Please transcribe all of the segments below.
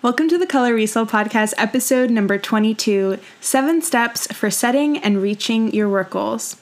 Welcome to the Color Resale Podcast, episode number 22 Seven Steps for Setting and Reaching Your Work Goals.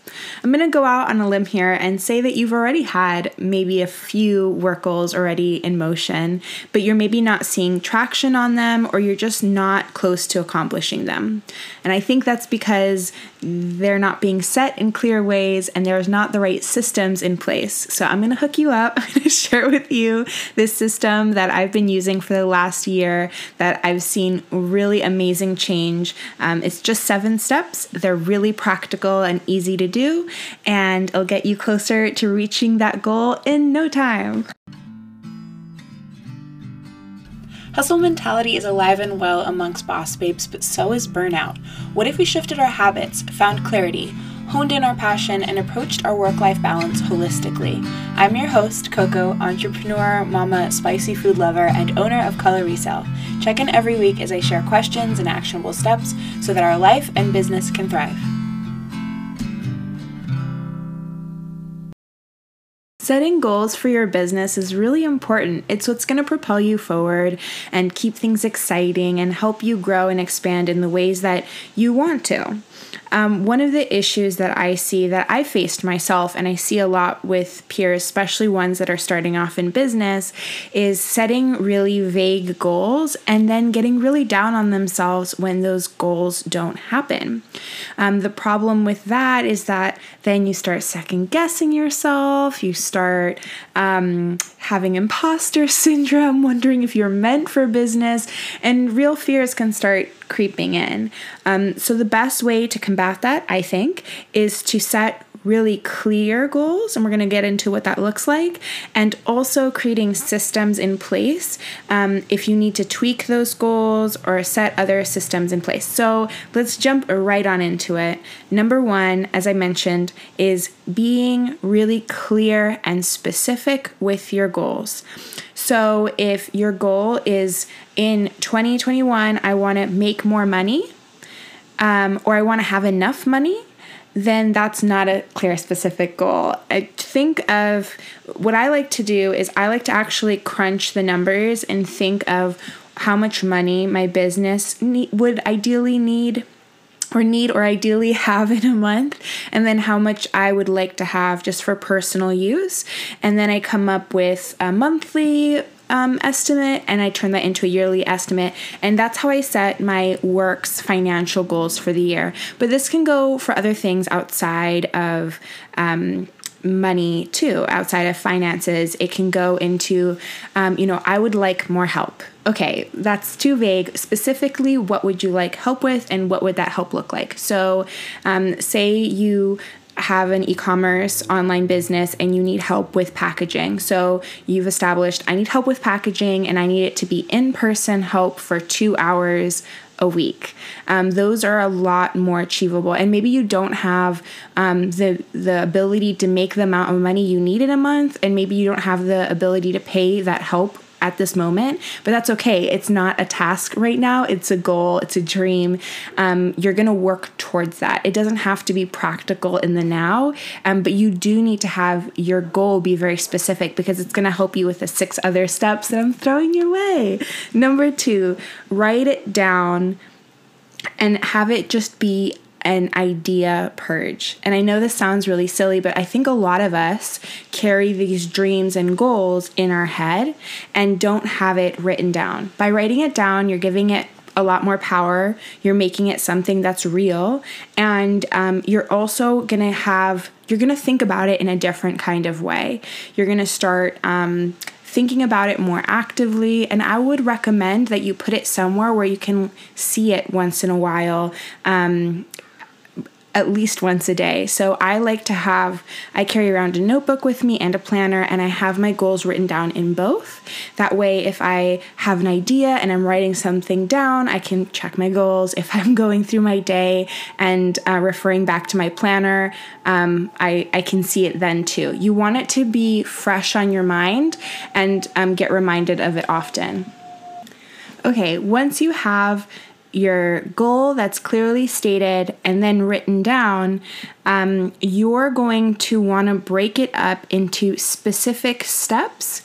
I'm going to go out on a limb here and say that you've already had maybe a few work goals already in motion, but you're maybe not seeing traction on them or you're just not close to accomplishing them. And I think that's because they're not being set in clear ways and there's not the right systems in place. So I'm going to hook you up. I'm going to share with you this system that I've been using for the last year that I've seen really amazing change. Um, it's just seven steps. They're really practical and easy to do, and it'll get you closer to reaching that goal in no time. Hustle mentality is alive and well amongst boss babes, but so is burnout. What if we shifted our habits, found clarity, honed in our passion, and approached our work life balance holistically. I'm your host, Coco, entrepreneur, mama, spicy food lover, and owner of Color Resale. Check in every week as I share questions and actionable steps so that our life and business can thrive. Setting goals for your business is really important. It's what's going to propel you forward and keep things exciting and help you grow and expand in the ways that you want to. Um, one of the issues that I see that I faced myself, and I see a lot with peers, especially ones that are starting off in business, is setting really vague goals and then getting really down on themselves when those goals don't happen. Um, the problem with that is that then you start second guessing yourself, you start um, having imposter syndrome, wondering if you're meant for business, and real fears can start creeping in. Um, so, the best way to combat that, I think, is to set really clear goals, and we're going to get into what that looks like, and also creating systems in place um, if you need to tweak those goals or set other systems in place. So let's jump right on into it. Number one, as I mentioned, is being really clear and specific with your goals. So if your goal is in 2021, I want to make more money, um, or I want to have enough money, then that's not a clear, specific goal. I think of what I like to do is I like to actually crunch the numbers and think of how much money my business would ideally need or need or ideally have in a month and then how much I would like to have just for personal use and then I come up with a monthly um, estimate and I turn that into a yearly estimate. And that's how I set my works financial goals for the year. But this can go for other things outside of. Um, money too outside of finances it can go into um, you know i would like more help okay that's too vague specifically what would you like help with and what would that help look like so um, say you have an e-commerce online business and you need help with packaging. So you've established I need help with packaging and I need it to be in-person help for 2 hours a week. Um, those are a lot more achievable, and maybe you don't have um, the the ability to make the amount of money you need in a month, and maybe you don't have the ability to pay that help at this moment, but that's okay. It's not a task right now, it's a goal, it's a dream. Um, you're going to work towards that. It doesn't have to be practical in the now, um, but you do need to have your goal be very specific because it's going to help you with the six other steps that I'm throwing your way. Number two, write it down and have it just be an idea purge. And I know this sounds really silly, but I think a lot of us carry these dreams and goals in our head and don't have it written down. By writing it down, you're giving it a lot more power. You're making it something that's real. And um, you're also to have, you're to think about it in a different kind of way. You're to start, um, thinking about it more actively. And I would recommend that you put it somewhere where you can see it once in a while. Um, at least once a day. So I like to have, I carry around a notebook with me and a planner, and I have my goals written down in both. That way, if I have an idea and I'm writing something down, I can check my goals. If I'm going through my day and uh, referring back to my planner, um, I, I can see it then too. You want it to be fresh on your mind and um, get reminded of it often. Okay, once you have your goal that's clearly stated and then written down, um, you're going to want to break it up into specific steps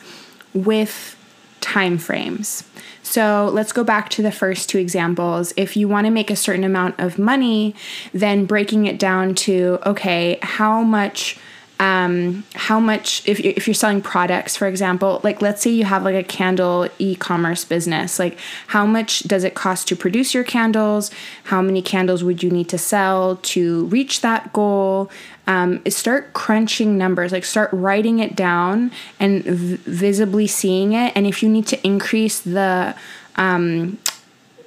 with time frames. So let's go back to the first two examples. If you want to make a certain amount of money, then breaking it down to, okay, how much um, how much if, if you're selling products for example like let's say you have like a candle e-commerce business like how much does it cost to produce your candles? How many candles would you need to sell to reach that goal? Um, start crunching numbers like start writing it down and v- visibly seeing it. And if you need to increase the um,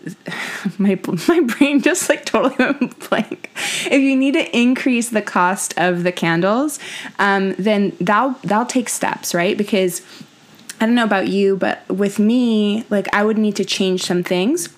my my brain just like totally went blank. If you need to increase the cost of the candles, um, then that'll take steps, right? Because I don't know about you, but with me, like I would need to change some things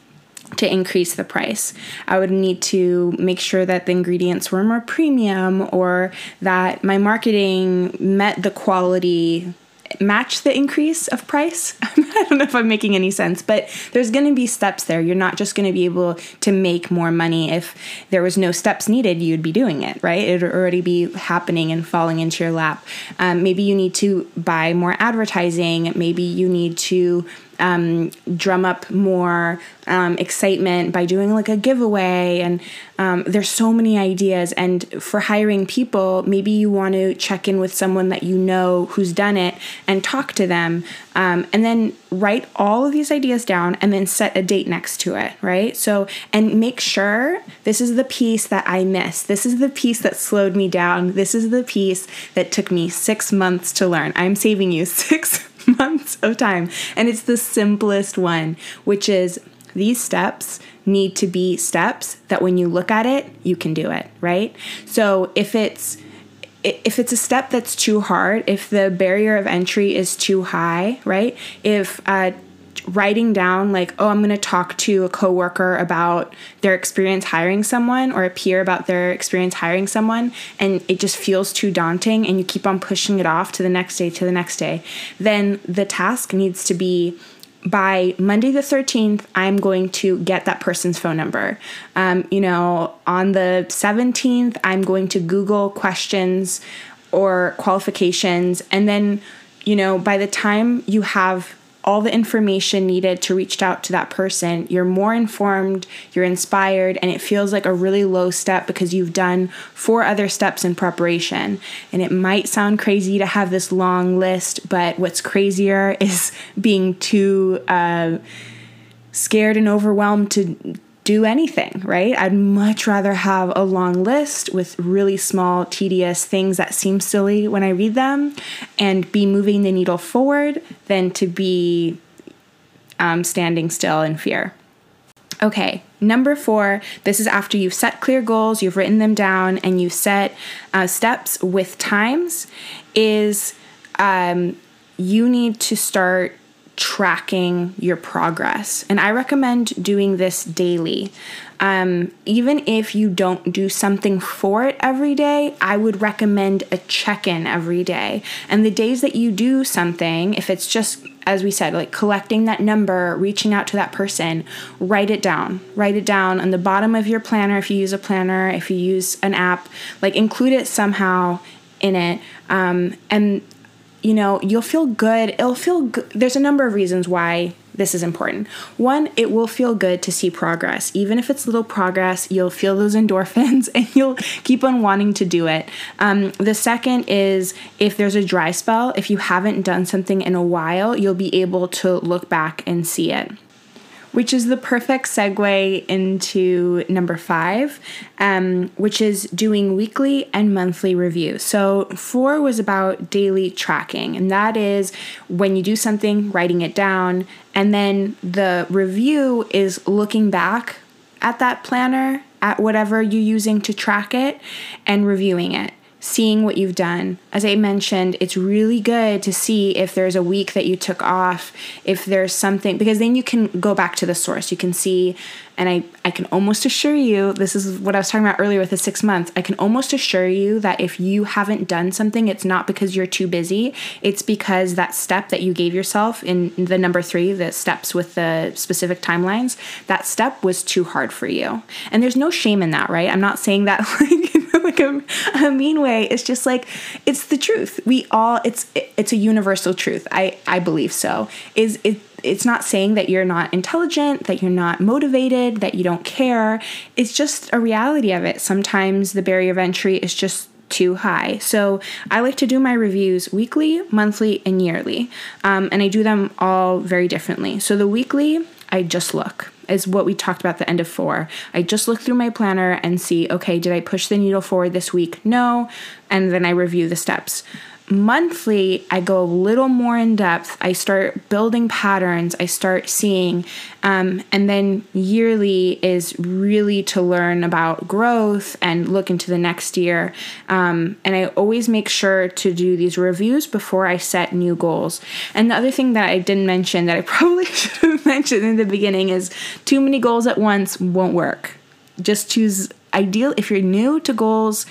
to increase the price. I would need to make sure that the ingredients were more premium or that my marketing met the quality match the increase of price. I don't know if I'm making any sense, but there's going to be steps there. You're not just going to be able to make more money if there was no steps needed, you'd be doing it, right? It would already be happening and falling into your lap. Um, maybe you need to buy more advertising. Maybe you need to um, drum up more um, excitement by doing like a giveaway. And um, there's so many ideas. And for hiring people, maybe you want to check in with someone that you know who's done it and talk to them. Um, and then write all of these ideas down and then set a date next to it, right? So, and make sure this is the piece that I missed. This is the piece that slowed me down. This is the piece that took me six months to learn. I'm saving you six months of time. And it's the simplest one, which is these steps need to be steps that when you look at it, you can do it, right? So if it's if it's a step that's too hard, if the barrier of entry is too high, right? If uh, writing down like oh i'm going to talk to a coworker about their experience hiring someone or a peer about their experience hiring someone and it just feels too daunting and you keep on pushing it off to the next day to the next day then the task needs to be by Monday the 13th, I'm going to get that person's phone number. Um, you know, on the 17th, I'm going to Google questions or qualifications. And then, you know, by the time you have all the information needed to reach out to that person. You're more informed, you're inspired, and it feels like a really low step because you've done four other steps in preparation. And it might sound crazy to have this long list, but what's crazier is being too uh, scared and overwhelmed to do anything, right? I'd much rather have a long list with really small, tedious things that seem silly when I read them and be moving the needle forward than to be um, standing still in fear. Okay, number four, this is after you've set clear goals, you've written them down, and you've set uh, steps with times, is um, you need to start tracking your progress. And I recommend doing this daily. Um, even if you don't do something for it every day, I would recommend a check in every day. And the days that you do something, if it's just, as we said, like collecting that number, reaching out to that person, write it down. Write it down on the bottom of your planner if you use a planner, if you use an app, like include it somehow in it. Um, and you know, you'll feel good. It'll feel good. There's a number of reasons why this is important. One, it will feel good to see progress. Even if it's little progress, you'll feel those endorphins and you'll keep on wanting to do it. Um, the second is if there's a dry spell, if you haven't done something in a while, you'll be able to look back and see it which is the perfect segue into number five, um, which is doing weekly and monthly review. So, four was about daily tracking, and that is when you do something, writing it down, and then the review is looking back at that planner, at whatever you're using to track it, and reviewing it seeing what you've done. As I mentioned, it's really good to see if there's a week that you took off, if there's something, because then you can go back to the source. You can see, and I, I can almost assure you, this is what I was talking about earlier with the six months. I can almost assure you that if you haven't done something, it's not because you're too busy. It's because that step that you gave yourself in the number three, the steps with the specific timelines, that step was too hard for you. And there's no shame in that, right? I'm not saying that like like a, a mean way. It's just like it's the truth. We all it's it's a universal truth. I I believe so. Is it it's not saying that you're not intelligent, that you're not motivated, that you don't care. It's just a reality of it. Sometimes the barrier of entry is just too high. So I like to do my reviews weekly, monthly, and yearly. Um, and I do them all very differently. So the weekly, I just look is what we talked about the end of four. I just look through my planner and see, okay, did I push the needle forward this week? No. And then I review the steps monthly i go a little more in depth. I start building patterns. I start seeing um, and then yearly is really to learn about growth and look into the next year. Um, and i always make sure to do these reviews before i set new goals. And the other thing that i didn't mention that i probably should have mentioned in the beginning is too many goals at once won't work. Just choose ideal if you're new to goals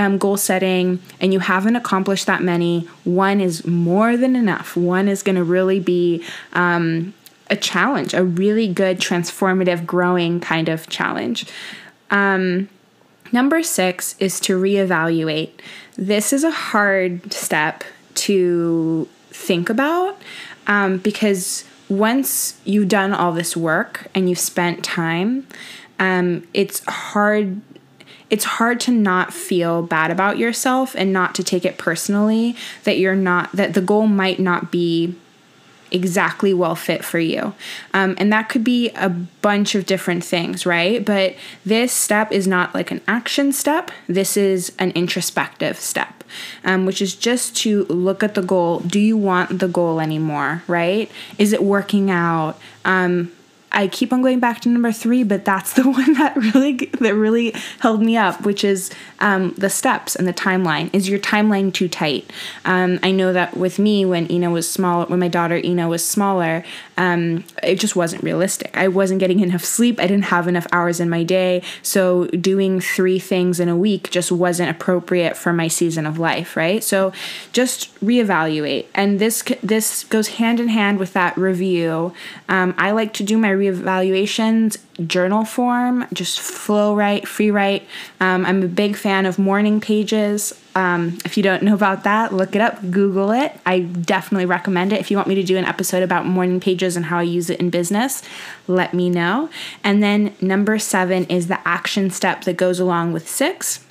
um, goal setting and you haven't accomplished that many, one is more than enough. One is going to really be um, a challenge, a really good, transformative, growing kind of challenge. Um, number six is to reevaluate. This is a hard step to think about um, because once you've done all this work and you've spent time, um, it's hard it's hard to not feel bad about yourself and not to take it personally that you're not that the goal might not be exactly well fit for you. Um, and that could be a bunch of different things, right? But this step is not like an action step, this is an introspective step, um, which is just to look at the goal. Do you want the goal anymore, right? Is it working out? Um, I keep on going back to number three, but that's the one that really that really held me up, which is um, the steps and the timeline. Is your timeline too tight? Um, I know that with me, when Ina was small, when my daughter Ina was smaller, um, it just wasn't realistic. I wasn't getting enough sleep. I didn't have enough hours in my day, so doing three things in a week just wasn't appropriate for my season of life. Right. So just reevaluate, and this this goes hand in hand with that review. Um, I like to do my reevaluations journal form, just flow write, free write. Um, I'm a big fan of morning pages. Um, if you don't know about that, look it up, Google it. I definitely recommend it. If you want me to do an episode about morning pages and how I use it in business, let me know. And then number seven is the action step that goes along with six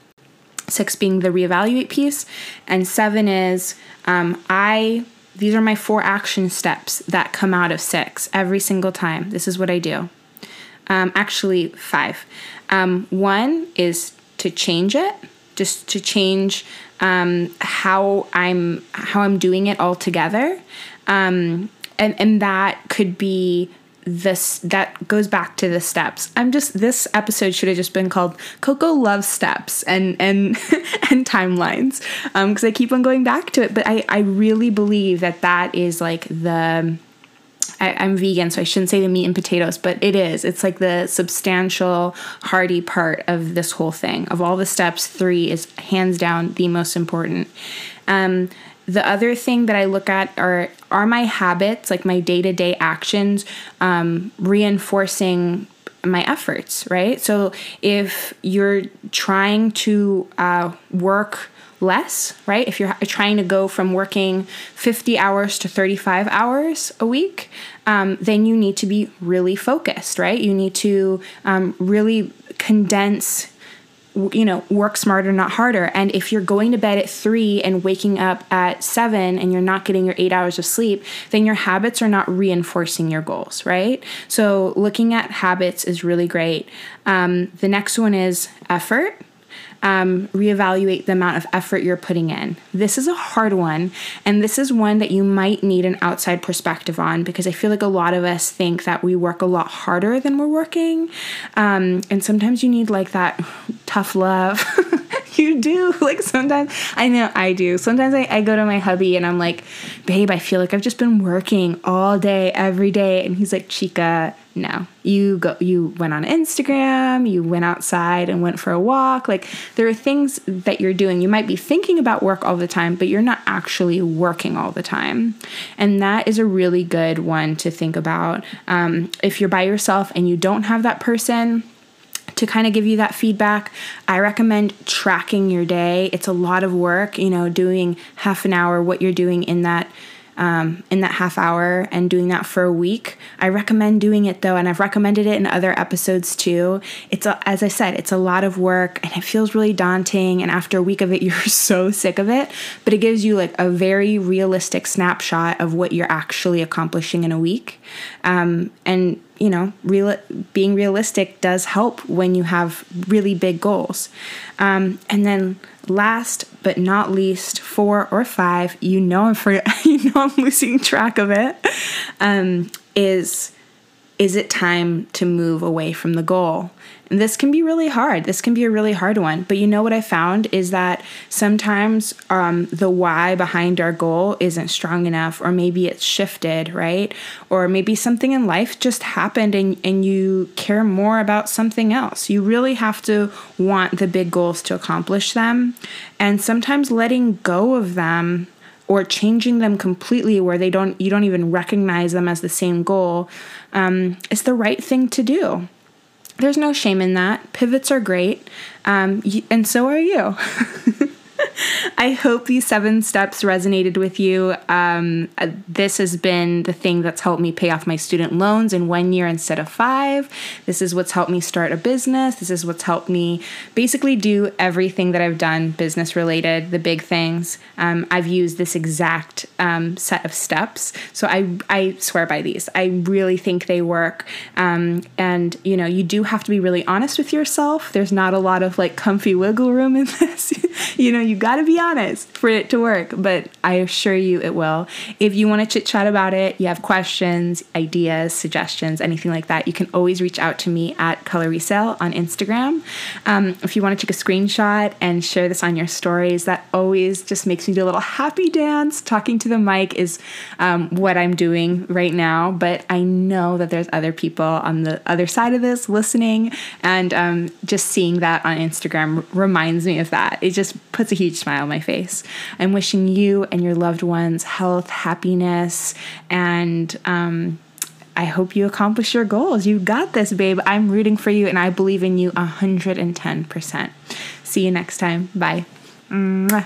six being the reevaluate piece, and seven is um, I these are my four action steps that come out of six every single time. This is what I do. Um, actually, five. Um, one is to change it, just to change um, how I'm how I'm doing it altogether, um, and and that could be this that goes back to the steps. I'm just this episode should have just been called Coco loves steps and and and timelines because um, I keep on going back to it. But I I really believe that that is like the I, am vegan, so I shouldn't say the meat and potatoes, but it is. It's like the substantial, hearty part of this whole thing. Of all the steps, three is hands down the most important. Um, the other thing that I look at are are my habits, like my day to day actions, um, reinforcing my efforts, right? So if you're trying to uh, work less, right? If you're trying to go from working 50 hours to 35 hours a week, um, then you need to be really focused, right? You need to um, really condense you know, work smarter, not harder. And if you're going to bed at three and waking up at seven and you're not getting your eight hours of sleep, then your habits are not reinforcing your goals, right? So looking at habits is really great. Um, the next one is effort um, reevaluate the amount of effort you're putting in. This is a hard one, and this is one that you might need an outside perspective on because I feel like a lot of us think that we work a lot harder than we're working. Um, and sometimes you need like that tough love. you do. Like sometimes I know I do. Sometimes I, I go to my hubby and I'm like, babe, I feel like I've just been working all day, every day. And he's like, Chica, no. You go you went on Instagram, you went outside and went for a walk. Like there are things that you're doing. You might be thinking about work all the time, but you're not actually working all the time. And that is a really good one to think about. Um, if you're by yourself and you don't have that person, to kind of give you that feedback, I recommend tracking your day. It's a lot of work, you know, doing half an hour, what you're doing in that um, in that half hour and doing that for a week. I recommend doing it though, and I've recommended it in other episodes too. It's a, as I said, it's a lot of work and it feels really daunting. And after a week of it, you're so sick of it. But it gives you like a very realistic snapshot of what you're actually accomplishing in a week. Um, and you know, real being realistic does help when you have really big goals. Um, and then last but not least, four or five, you know I'm for you know I'm losing track of it. Um, is is it time to move away from the goal? And this can be really hard. This can be a really hard one. But you know what I found is that sometimes um, the why behind our goal isn't strong enough, or maybe it's shifted, right? Or maybe something in life just happened and, and you care more about something else. You really have to want the big goals to accomplish them. And sometimes letting go of them or changing them completely where they don't you don't even recognize them as the same goal um, is the right thing to do there's no shame in that. Pivots are great, um, and so are you. I hope these seven steps resonated with you. Um, uh, this has been the thing that's helped me pay off my student loans in one year instead of five. This is what's helped me start a business. This is what's helped me basically do everything that I've done business related, the big things. Um, I've used this exact um, set of steps. So I, I swear by these. I really think they work. Um, and, you know, you do have to be really honest with yourself. There's not a lot of like comfy wiggle room in this. you know, you got to be honest for it to work, but I assure you it will. If you want to chit chat about it, you have questions, ideas, suggestions, anything like that, you can always reach out to me at Color Resale on Instagram. Um, if you want to take a screenshot and share this on your stories, that always just makes me do a little happy dance. Talking to the mic is um, what I'm doing right now, but I know that there's other people on the other side of this listening, and um, just seeing that on Instagram reminds me of that. It just puts a huge smile on my face. I'm wishing you and your loved ones health, happiness, and um, I hope you accomplish your goals. You got this, babe. I'm rooting for you and I believe in you 110%. See you next time. Bye. Mwah.